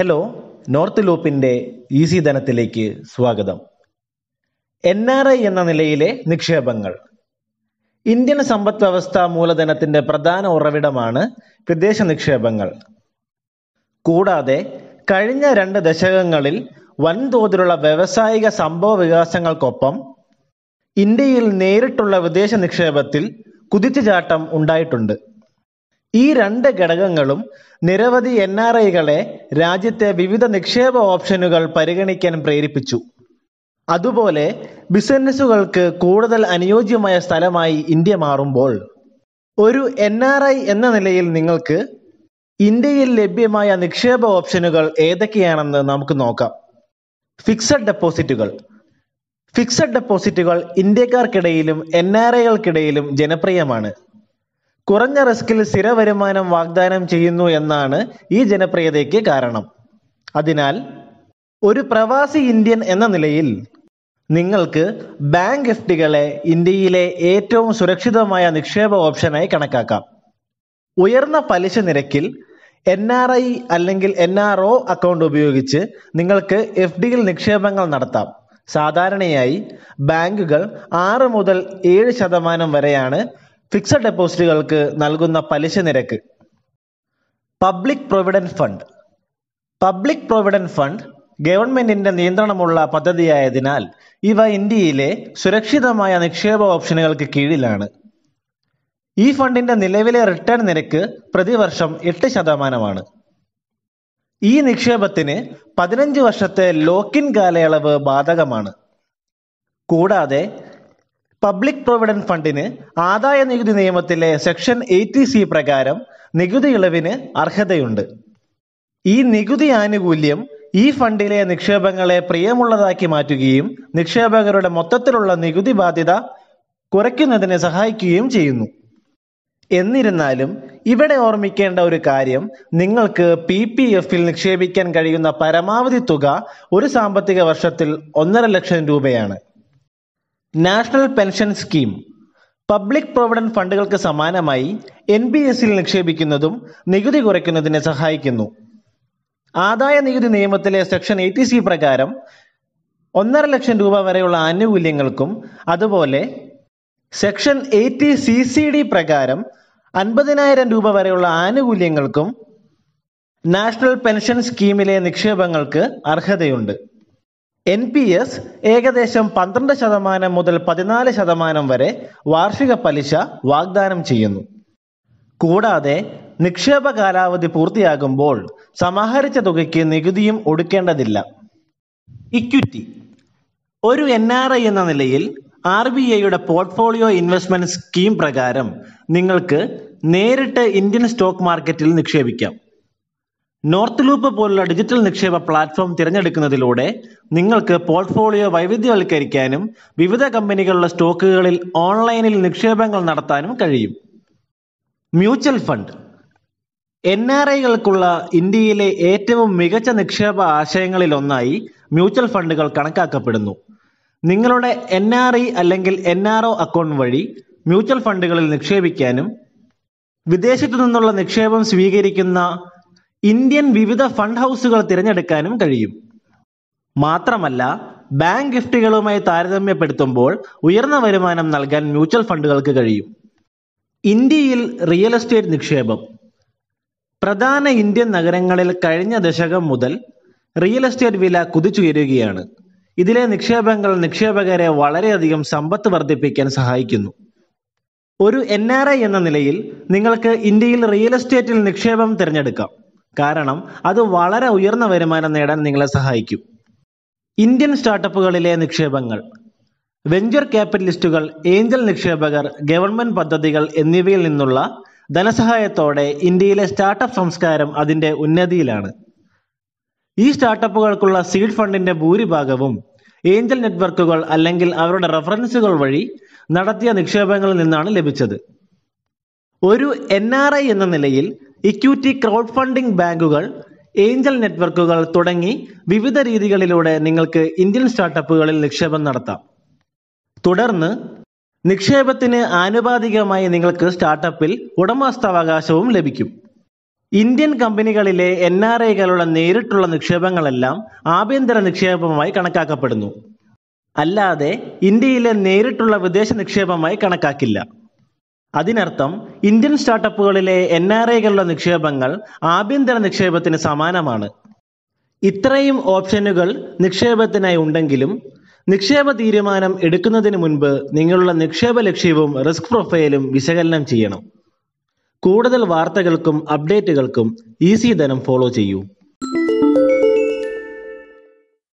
Hello north ലൂപ്പിന്റെ easy ധനത്തിലേക്ക് സ്വാഗതം. എൻ ആർ ഐ എന്ന നിലയിലെ നിക്ഷേപങ്ങൾ. ഇന്ത്യൻ സമ്പദ് വ്യവസ്ഥ മൂലധനത്തിന്റെ പ്രധാന ഉറവിടമാണ് വിദേശ നിക്ഷേപങ്ങൾ. കൂടാതെ കഴിഞ്ഞ രണ്ട് ദശകങ്ങളിൽ വൻതോതിലുള്ള വ്യവസായിക സംഭവ വികാസങ്ങൾക്കൊപ്പം ഇന്ത്യയിൽ നേരിട്ടുള്ള വിദേശ നിക്ഷേപത്തിൽ കുതിച്ചുചാട്ടം ഉണ്ടായിട്ടുണ്ട്. ഈ രണ്ട് ഘടകങ്ങളും നിരവധി എൻ ആർ ഐകളെ രാജ്യത്തെ വിവിധ നിക്ഷേപ ഓപ്ഷനുകൾ പരിഗണിക്കാൻ പ്രേരിപ്പിച്ചു. അതുപോലെ ബിസിനസ്സുകൾക്ക് കൂടുതൽ അനുയോജ്യമായ സ്ഥലമായി ഇന്ത്യ മാറുമ്പോൾ ഒരു എൻ ആർ ഐ എന്ന നിലയിൽ നിങ്ങൾക്ക് ഇന്ത്യയിൽ ലഭ്യമായ നിക്ഷേപ ഓപ്ഷനുകൾ ഏതൊക്കെയാണെന്ന് നമുക്ക് നോക്കാം. ഫിക്സഡ് ഡെപ്പോസിറ്റുകൾ. ഫിക്സഡ് ഡെപ്പോസിറ്റുകൾ ഇന്ത്യക്കാർക്കിടയിലും എൻ ആർ ഐകൾക്കിടയിലും ജനപ്രിയമാണ്. കുറഞ്ഞ റിസ്കിൽ സ്ഥിര വരുമാനം വാഗ്ദാനം ചെയ്യുന്നു എന്നാണ് ഈ ജനപ്രിയതയ്ക്ക് കാരണം. അതിനാൽ ഒരു പ്രവാസി ഇന്ത്യൻ എന്ന നിലയിൽ നിങ്ങൾക്ക് ബാങ്ക് എഫ് ഡികളെ ഇന്ത്യയിലെ ഏറ്റവും സുരക്ഷിതമായ നിക്ഷേപ ഓപ്ഷനായി കണക്കാക്കാം. ഉയർന്ന പലിശ നിരക്കിൽ എൻ ആർ ഐ അല്ലെങ്കിൽ എൻ ആർ ഒ അക്കൗണ്ട് ഉപയോഗിച്ച് നിങ്ങൾക്ക് എഫ് ഡിയിൽ നിക്ഷേപങ്ങൾ നടത്താം. സാധാരണയായി ബാങ്കുകൾ ആറ് മുതൽ ഏഴ് ശതമാനം വരെയാണ് ഫിക്സഡ് ഡെപ്പോസിറ്റുകൾക്ക് നൽകുന്ന പലിശ നിരക്ക്. Public provident fund. Public provident fund ഗവൺമെന്റിന്റെ നിയന്ത്രണമുള്ള പദ്ധതിയായതിനാൽ ഇവ ഇന്ത്യയിലെ സുരക്ഷിതമായ നിക്ഷേപ ഓപ്ഷനുകൾക്ക് കീഴിലാണ്. ഈ ഫണ്ടിന്റെ നിലവിലെ റിട്ടേൺ നിരക്ക് പ്രതിവർഷം എട്ട് ശതമാനമാണ്. ഈ നിക്ഷേപത്തിന് പതിനഞ്ച് വർഷത്തെ ലോക്കിൻ കാലയളവ് ബാധകമാണ്. കൂടാതെ പബ്ലിക് പ്രൊവിഡന്റ് ഫണ്ടിന് ആദായ നികുതി നിയമത്തിലെ സെക്ഷൻ എയ്റ്റി സി പ്രകാരം നികുതി ഇളവിന് അർഹതയുണ്ട്. ഈ നികുതി ആനുകൂല്യം ഈ ഫണ്ടിലെ നിക്ഷേപങ്ങളെ പ്രിയമുള്ളതാക്കി മാറ്റുകയും നിക്ഷേപകരുടെ മൊത്തത്തിലുള്ള നികുതി ബാധ്യത കുറയ്ക്കുന്നതിന് സഹായിക്കുകയും ചെയ്യുന്നു. എന്നിരുന്നാലും ഇവിടെ ഓർമ്മിക്കേണ്ട ഒരു കാര്യം നിങ്ങൾക്ക് പി പി എഫിൽ നിക്ഷേപിക്കാൻ കഴിയുന്ന പരമാവധി തുക ഒരു സാമ്പത്തിക വർഷത്തിൽ ഒന്നര ലക്ഷം രൂപയാണ്. National pension scheme public provident ഫണ്ടുകൾക്ക് സമാനമായി എൻ ബി എസിൽ നിക്ഷേപിക്കുന്നതും നികുതി കുറയ്ക്കുന്നതിന് സഹായിക്കുന്നു. ആദായ നികുതി നിയമത്തിലെ സെക്ഷൻ എയ്റ്റി സി പ്രകാരം ഒന്നര ലക്ഷം രൂപ വരെയുള്ള ആനുകൂല്യങ്ങൾക്കും അതുപോലെ section eighty C C D പ്രകാരം അൻപതിനായിരം രൂപ വരെയുള്ള ആനുകൂല്യങ്ങൾക്കും നാഷണൽ പെൻഷൻ സ്കീമിലെ നിക്ഷേപങ്ങൾക്ക് അർഹതയുണ്ട്. എൻ പി എസ് ഏകദേശം പന്ത്രണ്ട് ശതമാനം മുതൽ പതിനാല് ശതമാനം വരെ വാർഷിക പലിശ വാഗ്ദാനം ചെയ്യുന്നു. കൂടാതെ നിക്ഷേപ കാലാവധി പൂർത്തിയാകുമ്പോൾ സമാഹരിച്ച തുകയ്ക്ക് നികുതിയും ഒടുക്കേണ്ടതില്ല. ഇക്വിറ്റി ഒരു എൻ ആർ ഐ എന്ന നിലയിൽ ആർ ബി ഐയുടെ പോർട്ട്ഫോളിയോ ഇൻവെസ്റ്റ്മെന്റ് സ്കീം പ്രകാരം നിങ്ങൾക്ക് നേരിട്ട് ഇന്ത്യൻ സ്റ്റോക്ക് മാർക്കറ്റിൽ നിക്ഷേപിക്കാം. നോർത്ത് ലൂപ്പ് പോലുള്ള ഡിജിറ്റൽ നിക്ഷേപ പ്ലാറ്റ്ഫോം തിരഞ്ഞെടുക്കുന്നതിലൂടെ നിങ്ങൾക്ക് പോർട്ട്ഫോളിയോ വൈവിധ്യവൽക്കരിക്കാനും വിവിധ കമ്പനികളുടെ സ്റ്റോക്കുകളിൽ ഓൺലൈനിൽ നിക്ഷേപങ്ങൾ നടത്താനും കഴിയും. Mutual fund. എൻ ആർ ഐകൾക്കുള്ള ഇന്ത്യയിലെ ഏറ്റവും മികച്ച നിക്ഷേപ ആശയങ്ങളിലൊന്നായി മ്യൂച്വൽ ഫണ്ടുകൾ കണക്കാക്കപ്പെടുന്നു. നിങ്ങളുടെ എൻ ആർ ഐ അല്ലെങ്കിൽ എൻ ആർ ഒ അക്കൗണ്ട് വഴി മ്യൂച്വൽ ഫണ്ടുകളിൽ നിക്ഷേപിക്കാനും വിദേശത്തു നിന്നുള്ള നിക്ഷേപം സ്വീകരിക്കുന്ന ഇന്ത്യൻ വിവിധ ഫണ്ട് ഹൗസുകൾ തിരഞ്ഞെടുക്കാനും കഴിയും. മാത്രമല്ല ബാങ്ക് ഗിഫ്റ്റുകളുമായി താരതമ്യപ്പെടുത്തുമ്പോൾ ഉയർന്ന വരുമാനം നൽകാൻ മ്യൂച്വൽ ഫണ്ടുകൾക്ക് കഴിയും. ഇന്ത്യയിൽ റിയൽ എസ്റ്റേറ്റ് നിക്ഷേപം. പ്രധാന ഇന്ത്യൻ നഗരങ്ങളിൽ കഴിഞ്ഞ ദശകം മുതൽ റിയൽ എസ്റ്റേറ്റ് വില കുതിച്ചുയരുകയാണ്. ഇതിലെ നിക്ഷേപങ്ങൾ നിക്ഷേപകരെ വളരെയധികം സമ്പത്ത് വർദ്ധിപ്പിക്കാൻ സഹായിക്കുന്നു. ഒരു എൻ എന്ന നിലയിൽ നിങ്ങൾക്ക് ഇന്ത്യയിൽ റിയൽ എസ്റ്റേറ്റിൽ നിക്ഷേപം തിരഞ്ഞെടുക്കാം. കാരണം അത് വളരെ ഉയർന്ന വരുമാനം നേടാൻ നിങ്ങളെ സഹായിക്കും. ഇന്ത്യൻ സ്റ്റാർട്ടപ്പുകളിലെ നിക്ഷേപങ്ങൾ വെഞ്ചർ ക്യാപിറ്റലിസ്റ്റുകൾ ഏഞ്ചൽ നിക്ഷേപകർ ഗവൺമെന്റ് പദ്ധതികൾ എന്നിവയിൽ നിന്നുള്ള ധനസഹായത്തോടെ ഇന്ത്യയിലെ സ്റ്റാർട്ടപ്പ് സംസ്കാരം അതിന്റെ ഉന്നതിയിലാണ്. ഈ സ്റ്റാർട്ടപ്പുകൾക്കുള്ള സീഡ് ഫണ്ടിന്റെ ഭൂരിഭാഗവും ഏഞ്ചൽ നെറ്റ്വർക്കുകൾ അല്ലെങ്കിൽ അവരുടെ റഫറൻസുകൾ വഴി നടത്തിയ നിക്ഷേപങ്ങളിൽ നിന്നാണ് ലഭിച്ചത്. ഒരു എൻ എന്ന നിലയിൽ ഇക്വിറ്റി ക്രൗഡ് ഫണ്ടിംഗ് ബാങ്കുകൾ ഏഞ്ചൽ നെറ്റ്വർക്കുകൾ തുടങ്ങി വിവിധ രീതികളിലൂടെ നിങ്ങൾക്ക് ഇന്ത്യൻ സ്റ്റാർട്ടപ്പുകളിൽ നിക്ഷേപം നടത്താം. തുടർന്ന് നിക്ഷേപത്തിന് ആനുപാതികമായി നിങ്ങൾക്ക് സ്റ്റാർട്ടപ്പിൽ ഉടമസ്ഥാവകാശവും ലഭിക്കും. ഇന്ത്യൻ കമ്പനികളിലെ എൻ ആർ ഐകളുടെ നേരിട്ടുള്ള നിക്ഷേപങ്ങളെല്ലാം ആഭ്യന്തര നിക്ഷേപമായി കണക്കാക്കപ്പെടുന്നു. അല്ലാതെ ഇന്ത്യയിലെ നേരിട്ടുള്ള വിദേശ നിക്ഷേപമായി കണക്കാക്കില്ല. അതിനർത്ഥം ഇന്ത്യൻ സ്റ്റാർട്ടപ്പുകളിലെ എൻ ആർ ഐകളുടെ നിക്ഷേപങ്ങൾ ആഭ്യന്തര നിക്ഷേപത്തിന് സമാനമാണ്. ഇത്രയും ഓപ്ഷനുകൾ നിക്ഷേപത്തിനായി ഉണ്ടെങ്കിലും നിക്ഷേപ തീരുമാനം എടുക്കുന്നതിന് മുൻപ് നിങ്ങളുടെ നിക്ഷേപ ലക്ഷ്യവും റിസ്ക് പ്രൊഫൈലും വിശകലനം ചെയ്യണം. കൂടുതൽ വാർത്തകൾക്കും അപ്ഡേറ്റുകൾക്കും ഈസി ധനം ഫോളോ ചെയ്യൂ.